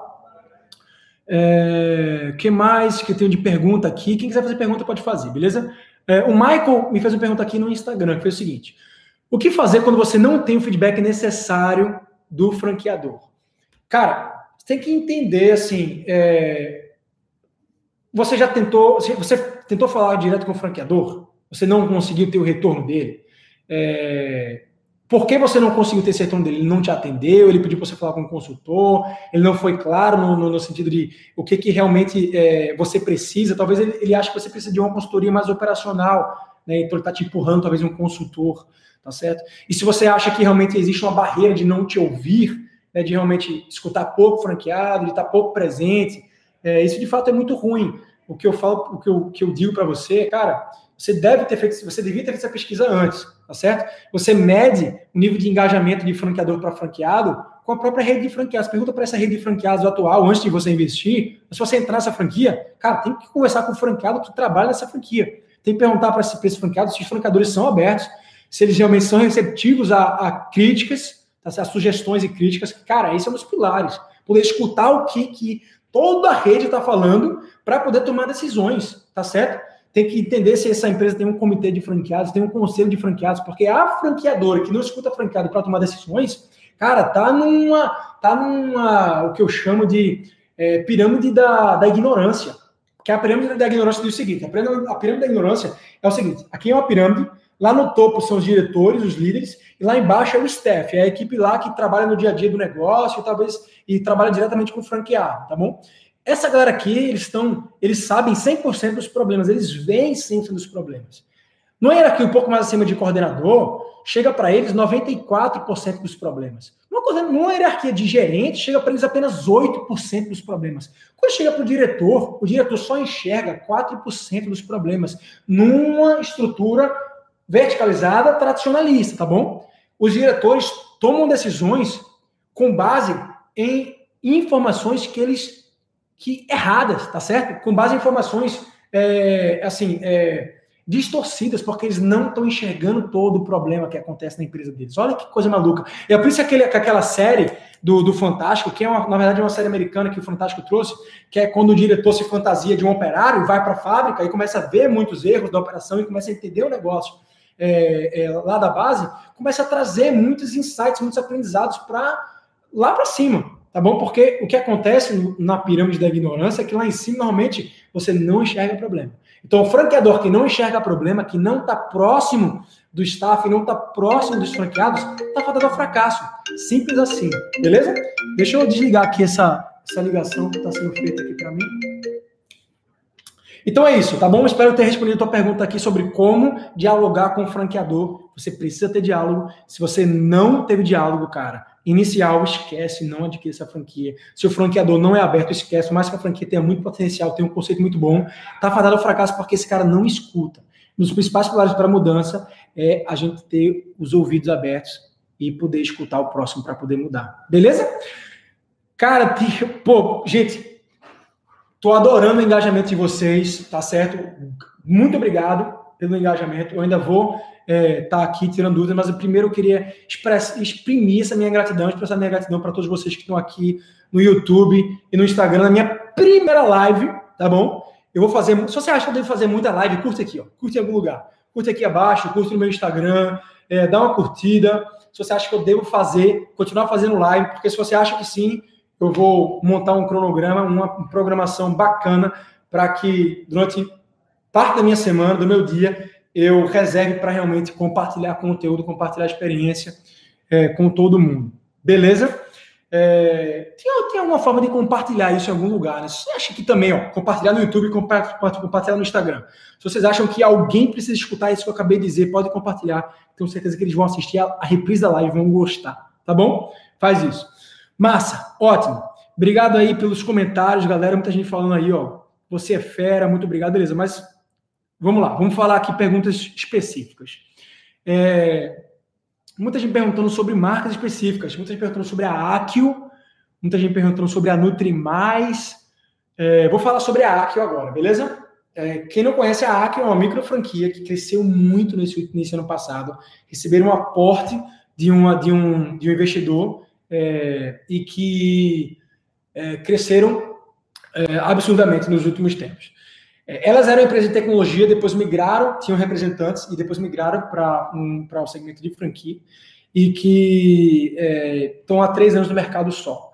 É, que mais que eu tenho de pergunta aqui? Quem quiser fazer pergunta pode fazer, beleza? É, o Michael me fez uma pergunta aqui no Instagram, que foi o seguinte: O que fazer quando você não tem o feedback necessário do franqueador? Cara, você tem que entender assim. É, você já tentou, você tentou falar direto com o franqueador? Você não conseguiu ter o retorno dele? É, por que você não conseguiu ter retorno dele? Ele não te atendeu, ele pediu para você falar com um consultor, ele não foi claro no, no, no sentido de o que, que realmente é, você precisa. Talvez ele, ele ache que você precisa de uma consultoria mais operacional, né? Então ele está te empurrando, talvez, um consultor, tá certo? E se você acha que realmente existe uma barreira de não te ouvir, né, de realmente escutar pouco franqueado, de estar pouco presente, é, isso de fato é muito ruim. O que eu falo, o que eu, que eu digo para você, cara, você deve ter feito, você devia ter feito essa pesquisa antes tá certo? Você mede o nível de engajamento de franqueador para franqueado com a própria rede de franqueados. Pergunta para essa rede de franqueados atual, antes de você investir, se você entrar nessa franquia, cara, tem que conversar com o franqueado que trabalha nessa franquia. Tem que perguntar para esse, esse franqueado se os franqueadores são abertos, se eles realmente são receptivos a, a críticas, tá, a sugestões e críticas. Cara, esse é um dos pilares. Poder escutar o que, que toda a rede está falando para poder tomar decisões, tá certo? Tem que entender se essa empresa tem um comitê de franqueados, tem um conselho de franqueados, porque a franqueadora que não escuta franqueado para tomar decisões, cara, tá numa, tá numa, o que eu chamo de é, pirâmide da, da ignorância. Que a pirâmide da ignorância diz o seguinte: a pirâmide, a pirâmide da ignorância é o seguinte: aqui é uma pirâmide, lá no topo são os diretores, os líderes, e lá embaixo é o staff, é a equipe lá que trabalha no dia a dia do negócio, talvez, e trabalha diretamente com o franqueado, tá bom? Essa galera aqui, eles estão, eles sabem 100% dos problemas, eles veem 100% dos problemas. No hierarquia um pouco mais acima de coordenador, chega para eles 94% dos problemas. Numa, numa hierarquia de gerente, chega para eles apenas 8% dos problemas. Quando chega para o diretor, o diretor só enxerga 4% dos problemas numa estrutura verticalizada tradicionalista, tá bom? Os diretores tomam decisões com base em informações que eles que erradas, tá certo? Com base em informações é, assim é, distorcidas, porque eles não estão enxergando todo o problema que acontece na empresa deles. Olha que coisa maluca. E é por isso que, aquela série do, do Fantástico, que é uma, na verdade é uma série americana que o Fantástico trouxe, que é quando o diretor se fantasia de um operário, vai para a fábrica e começa a ver muitos erros da operação e começa a entender o negócio é, é, lá da base, começa a trazer muitos insights, muitos aprendizados para lá para cima tá bom? Porque o que acontece na pirâmide da ignorância é que lá em cima, normalmente, você não enxerga problema. Então, o franqueador que não enxerga problema, que não está próximo do staff, não está próximo dos franqueados, está fadado ao fracasso. Simples assim, beleza? Deixa eu desligar aqui essa, essa ligação que está sendo feita aqui para mim. Então é isso, tá bom? Espero ter respondido a tua pergunta aqui sobre como dialogar com o franqueador. Você precisa ter diálogo. Se você não teve diálogo, cara, Inicial, esquece, não adquire essa franquia. Se o franqueador não é aberto, esquece. mais que a franquia tenha muito potencial, tem um conceito muito bom, tá fadado ao fracasso porque esse cara não escuta. Um dos principais pilares para a mudança é a gente ter os ouvidos abertos e poder escutar o próximo para poder mudar. Beleza? Cara, pô, gente, tô adorando o engajamento de vocês, tá certo? Muito obrigado pelo engajamento. Eu ainda vou é, tá aqui tirando dúvidas, mas primeiro eu queria express, exprimir essa minha gratidão, expressar minha gratidão para todos vocês que estão aqui no YouTube e no Instagram, na minha primeira live, tá bom? Eu vou fazer, se você acha que eu devo fazer muita live, curte aqui, ó, curte em algum lugar. Curte aqui abaixo, curte no meu Instagram, é, dá uma curtida. Se você acha que eu devo fazer, continuar fazendo live, porque se você acha que sim, eu vou montar um cronograma, uma programação bacana para que durante parte da minha semana, do meu dia, eu reserve para realmente compartilhar conteúdo, compartilhar experiência é, com todo mundo. Beleza? É, tem, tem alguma forma de compartilhar isso em algum lugar, né? Você acha que também, ó, compartilhar no YouTube, compartilhar no Instagram. Se vocês acham que alguém precisa escutar isso que eu acabei de dizer, pode compartilhar. Tenho certeza que eles vão assistir a, a reprise da live, vão gostar, tá bom? Faz isso. Massa, ótimo. Obrigado aí pelos comentários, galera. Muita gente falando aí, ó. Você é fera, muito obrigado, beleza. Mas Vamos lá, vamos falar aqui perguntas específicas. É, muita gente perguntando sobre marcas específicas, muita gente perguntando sobre a Akio, muita gente perguntando sobre a Nutrimais. É, vou falar sobre a Akio agora, beleza? É, quem não conhece a Akio é uma micro franquia que cresceu muito nesse, nesse ano passado, receberam um aporte de, uma, de, um, de um investidor é, e que é, cresceram é, absurdamente nos últimos tempos. É, elas eram empresas de tecnologia, depois migraram, tinham representantes e depois migraram para um, o segmento de franquia e que é, estão há três anos no mercado só.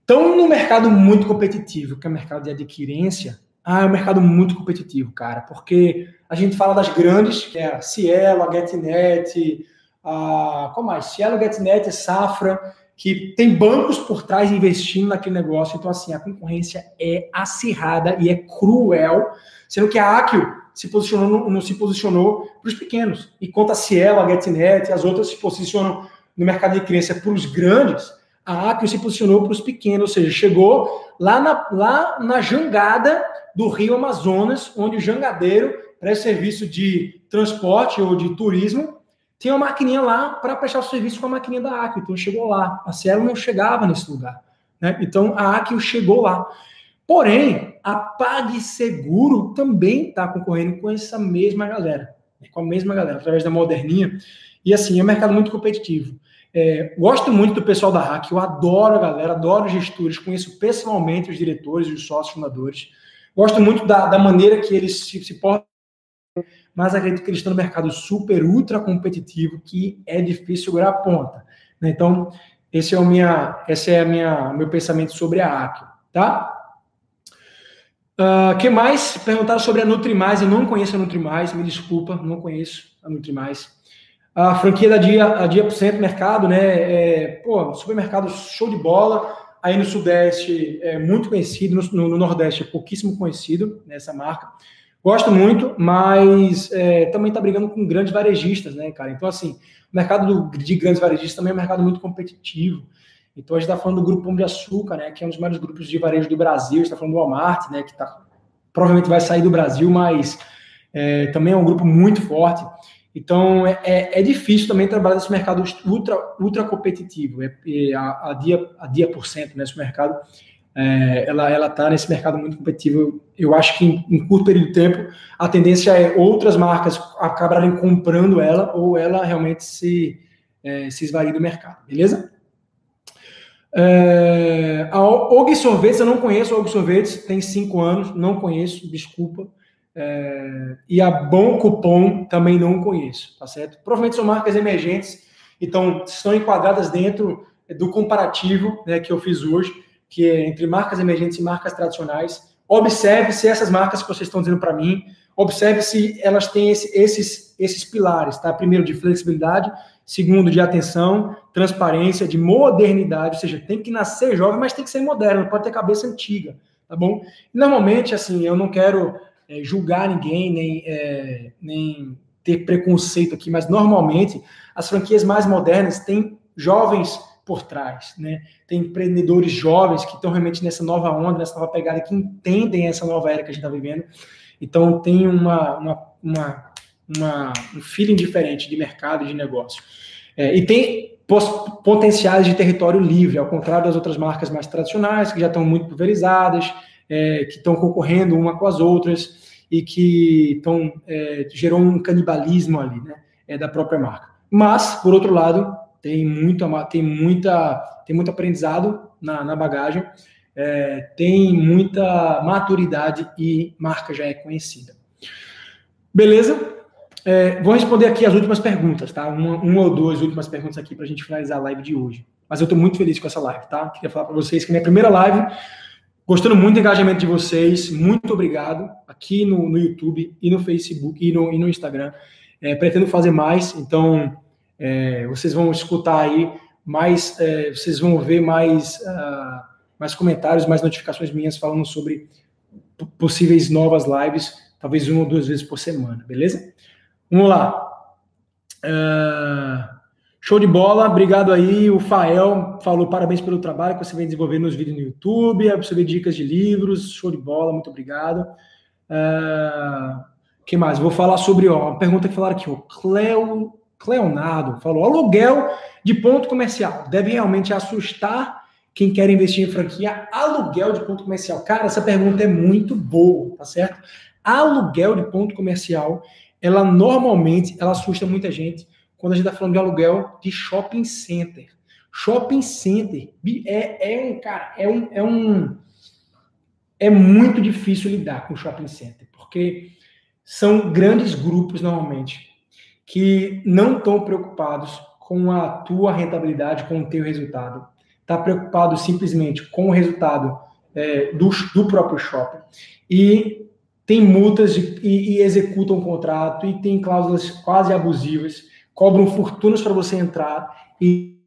Estão no mercado muito competitivo, que é o mercado de adquirência. Ah, é um mercado muito competitivo, cara, porque a gente fala das grandes, que é a Cielo, a GetNet, a. Qual mais? Cielo, GetNet, Safra, que tem bancos por trás investindo naquele negócio. Então, assim, a concorrência é acirrada e é cruel Sendo que a Akio se posicionou, não se posicionou para os pequenos. Enquanto a Cielo, a GetNet e as outras se posicionam no mercado de crença para os grandes, a Akio se posicionou para os pequenos, ou seja, chegou lá na, lá na jangada do Rio Amazonas, onde o jangadeiro presta serviço de transporte ou de turismo, tem uma maquininha lá para prestar o serviço com a maquininha da Akio. Então chegou lá. A Cielo não chegava nesse lugar. Né? Então a Akio chegou lá. Porém, a PagSeguro também está concorrendo com essa mesma galera, né? com a mesma galera, através da Moderninha. E assim, é um mercado muito competitivo. É, gosto muito do pessoal da Hack, eu adoro a galera, adoro os gestores, conheço pessoalmente os diretores e os sócios fundadores. Gosto muito da, da maneira que eles se, se portam, mas acredito que eles estão no mercado super, ultra competitivo, que é difícil segurar a ponta. Né? Então, esse é o minha, esse é a minha, meu pensamento sobre a Hack, tá? Uh, que mais? Perguntaram sobre a Nutrimais. Eu não conheço a Nutrimais, me desculpa, não conheço a Nutrimais. A franquia da Dia, a Dia por Cento Mercado, né? É, pô, supermercado show de bola. Aí no Sudeste é muito conhecido, no, no Nordeste é pouquíssimo conhecido nessa né, marca. Gosto muito, mas é, também está brigando com grandes varejistas, né, cara? Então, assim, o mercado do, de grandes varejistas também é um mercado muito competitivo. Então a gente está falando do grupo Pão de Açúcar, né, que é um dos maiores grupos de varejo do Brasil, está falando do Walmart, né, que tá, provavelmente vai sair do Brasil, mas é, também é um grupo muito forte. Então é, é, é, difícil também trabalhar nesse mercado ultra, ultra competitivo. É, é, a, a, dia, a dia por cento nesse mercado é, ela ela está nesse mercado muito competitivo. Eu, acho que em, em, curto período de tempo a tendência é outras marcas acabarem comprando ela ou ela realmente se é, se esvair do mercado, beleza? É, a Og Sorvetes eu não conheço, a Og Sorvetes tem cinco anos, não conheço, desculpa. É, e a Bom Cupom também não conheço, tá certo? Provavelmente são marcas emergentes, então estão enquadradas dentro do comparativo né, que eu fiz hoje, que é entre marcas emergentes e marcas tradicionais. Observe se essas marcas que vocês estão dizendo para mim, observe se elas têm esse, esses, esses pilares, tá? Primeiro, de flexibilidade, segundo, de atenção, transparência, de modernidade, ou seja, tem que nascer jovem, mas tem que ser moderno, pode ter cabeça antiga, tá bom? Normalmente, assim, eu não quero é, julgar ninguém, nem, é, nem ter preconceito aqui, mas normalmente as franquias mais modernas têm jovens por trás, né? Tem empreendedores jovens que estão realmente nessa nova onda, nessa nova pegada, que entendem essa nova era que a gente está vivendo. Então tem uma, uma, uma, uma, um feeling diferente de mercado de negócio. É, e tem potenciais de território livre, ao contrário das outras marcas mais tradicionais, que já estão muito pulverizadas, é, que estão concorrendo uma com as outras e que estão é, gerou um canibalismo ali, né, é, da própria marca. Mas, por outro lado, tem muito, tem muita, tem muito aprendizado na, na bagagem, é, tem muita maturidade e marca já é conhecida. Beleza? É, vou responder aqui as últimas perguntas, tá? Uma, uma ou duas últimas perguntas aqui para a gente finalizar a live de hoje. Mas eu estou muito feliz com essa live, tá? Queria falar para vocês que minha primeira live Gostando muito do engajamento de vocês, muito obrigado aqui no, no YouTube e no Facebook e no, e no Instagram. É, pretendo fazer mais, então é, vocês vão escutar aí mais, é, vocês vão ver mais, uh, mais comentários, mais notificações minhas falando sobre possíveis novas lives, talvez uma ou duas vezes por semana, beleza? Vamos lá. Uh, Show de bola, obrigado aí. O Fael falou parabéns pelo trabalho que você vem desenvolvendo nos vídeos no YouTube, absorver dicas de livros. Show de bola, muito obrigado. Uh, que mais? Vou falar sobre ó, uma pergunta que falaram aqui. O Cleo, Cleonardo falou: aluguel de ponto comercial deve realmente assustar quem quer investir em franquia? Aluguel de ponto comercial. Cara, essa pergunta é muito boa, tá certo? Aluguel de ponto comercial, ela normalmente ela assusta muita gente quando a gente está falando de aluguel de shopping center. Shopping center é, é um, cara, é um, é um. É muito difícil lidar com shopping center, porque são grandes grupos, normalmente, que não estão preocupados com a tua rentabilidade, com o teu resultado. Está preocupado simplesmente com o resultado é, do, do próprio shopping. E tem multas de, e, e executam o contrato e tem cláusulas quase abusivas cobram fortunas para você entrar e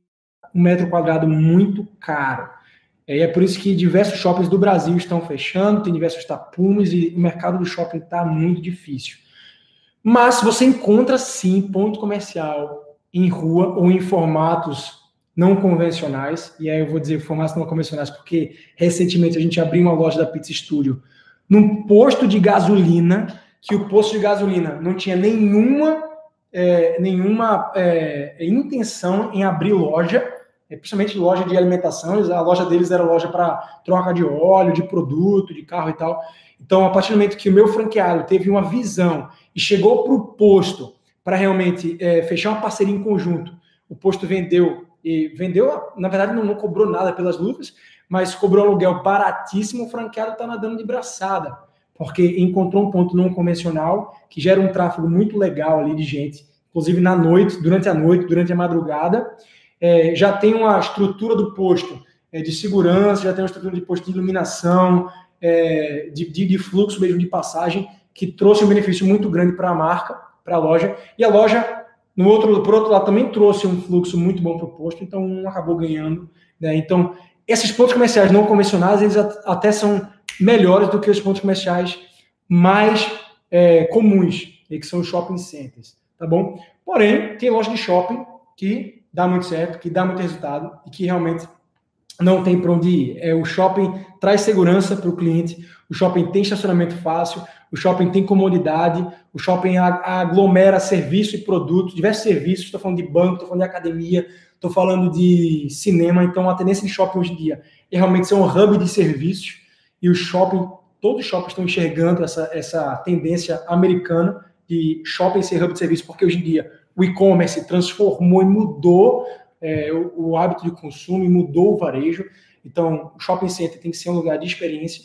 um metro quadrado muito caro. E é por isso que diversos shoppings do Brasil estão fechando, tem diversos tapumes e o mercado do shopping está muito difícil. Mas você encontra sim ponto comercial em rua ou em formatos não convencionais. E aí eu vou dizer formatos não convencionais porque recentemente a gente abriu uma loja da Pizza Studio num posto de gasolina que o posto de gasolina não tinha nenhuma é, nenhuma é, intenção em abrir loja, principalmente loja de alimentação. A loja deles era loja para troca de óleo, de produto, de carro e tal. Então, a partir do momento que o meu franqueado teve uma visão e chegou para o posto para realmente é, fechar uma parceria em conjunto, o posto vendeu e vendeu, na verdade, não, não cobrou nada pelas luvas, mas cobrou aluguel baratíssimo, o franqueado está nadando de braçada porque encontrou um ponto não convencional que gera um tráfego muito legal ali de gente, inclusive na noite, durante a noite, durante a madrugada. É, já tem uma estrutura do posto é, de segurança, já tem uma estrutura de posto de iluminação, é, de, de, de, fluxo mesmo de passagem, que trouxe um benefício muito grande para a marca, para a loja. E a loja, no outro, por outro lado, também trouxe um fluxo muito bom para o posto, então um acabou ganhando. Né? Então, esses pontos comerciais não convencionais, eles até são melhores do que os pontos comerciais mais é, comuns, que são os shopping centers, tá bom? Porém, tem loja de shopping que dá muito certo, que dá muito resultado e que realmente não tem para onde ir. É, o shopping traz segurança para o cliente, o shopping tem estacionamento fácil, o shopping tem comodidade, o shopping aglomera serviço e produto, diversos serviços, estou falando de banco, estou falando de academia, estou falando de cinema, então a tendência de shopping hoje em dia é realmente ser um hub de serviços e o shopping, todos os shoppings estão enxergando essa, essa tendência americana de shopping ser hub de serviço, porque hoje em dia o e-commerce transformou e mudou é, o, o, hábito de consumo e mudou o varejo. Então, o shopping center tem que ser um lugar de experiência.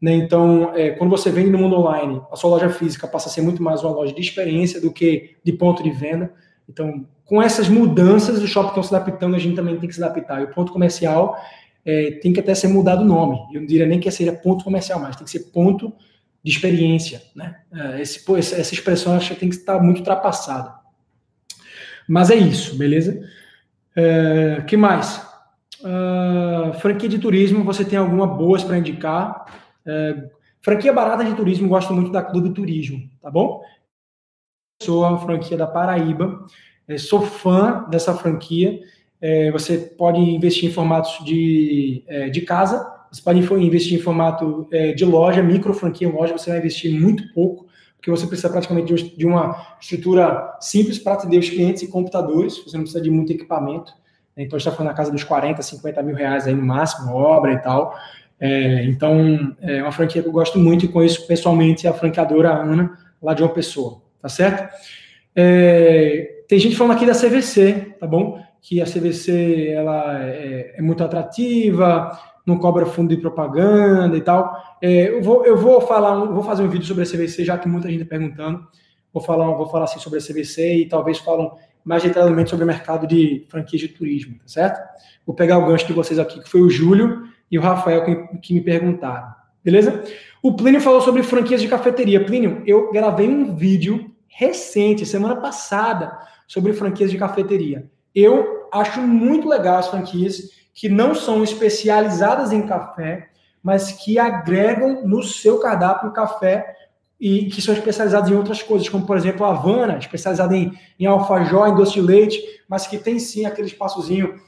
Né? Então, é, quando você vende no mundo online, a sua loja física passa a ser muito mais uma loja de experiência do que de ponto de venda. Então, com essas mudanças, os shoppings estão se adaptando, a gente também tem que se adaptar. E o ponto comercial é, tem que até ser mudado o nome. Eu não diria nem que seria ponto comercial, mas tem que ser ponto de experiência. Né? É, esse, essa expressão acho que tem que estar muito ultrapassada. Mas é isso, beleza? É, que mais? Uh, franquia de turismo, você tem alguma boas para indicar? É, franquia barata de turismo, gosto muito da Clube Turismo, tá bom? Sou a franquia da Paraíba, é, sou fã dessa franquia. É, você pode investir em formatos de, é, de casa, você pode investir em formato é, de loja, micro franquia, loja, você vai investir muito pouco porque você precisa praticamente de uma estrutura simples para atender os clientes e computadores, você não precisa de muito equipamento. Né? Então, está falando na casa dos 40, 50 mil reais aí no máximo, obra e tal. É, então, é uma franquia que eu gosto muito e conheço pessoalmente a franqueadora Ana, lá de uma pessoa, tá certo? É, tem gente falando aqui da CVC, tá bom? Que a CVC ela é, é muito atrativa, não cobra fundo de propaganda e tal. É, eu, vou, eu vou falar, vou fazer um vídeo sobre a CVC, já que muita gente está perguntando. Vou falar, vou falar assim sobre a CVC e talvez falam mais detalhadamente sobre o mercado de franquias de turismo, tá certo? Vou pegar o gancho de vocês aqui, que foi o Júlio e o Rafael que, que me perguntaram, beleza? O Plínio falou sobre franquias de cafeteria. Plínio, eu gravei um vídeo recente, semana passada, sobre franquias de cafeteria. Eu acho muito legal as franquias que não são especializadas em café, mas que agregam no seu cardápio café e que são especializados em outras coisas, como por exemplo a Havana, especializada em, em alfajor, em doce de leite, mas que tem sim aquele espaçozinho,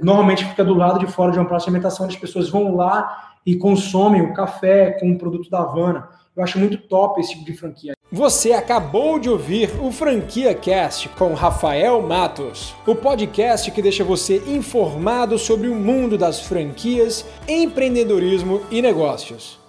normalmente fica do lado de fora de uma praça de alimentação, as pessoas vão lá e consomem o café com o produto da Havana. Eu acho muito top esse tipo de franquia. Você acabou de ouvir o Franquia Cast com Rafael Matos, o podcast que deixa você informado sobre o mundo das franquias, empreendedorismo e negócios.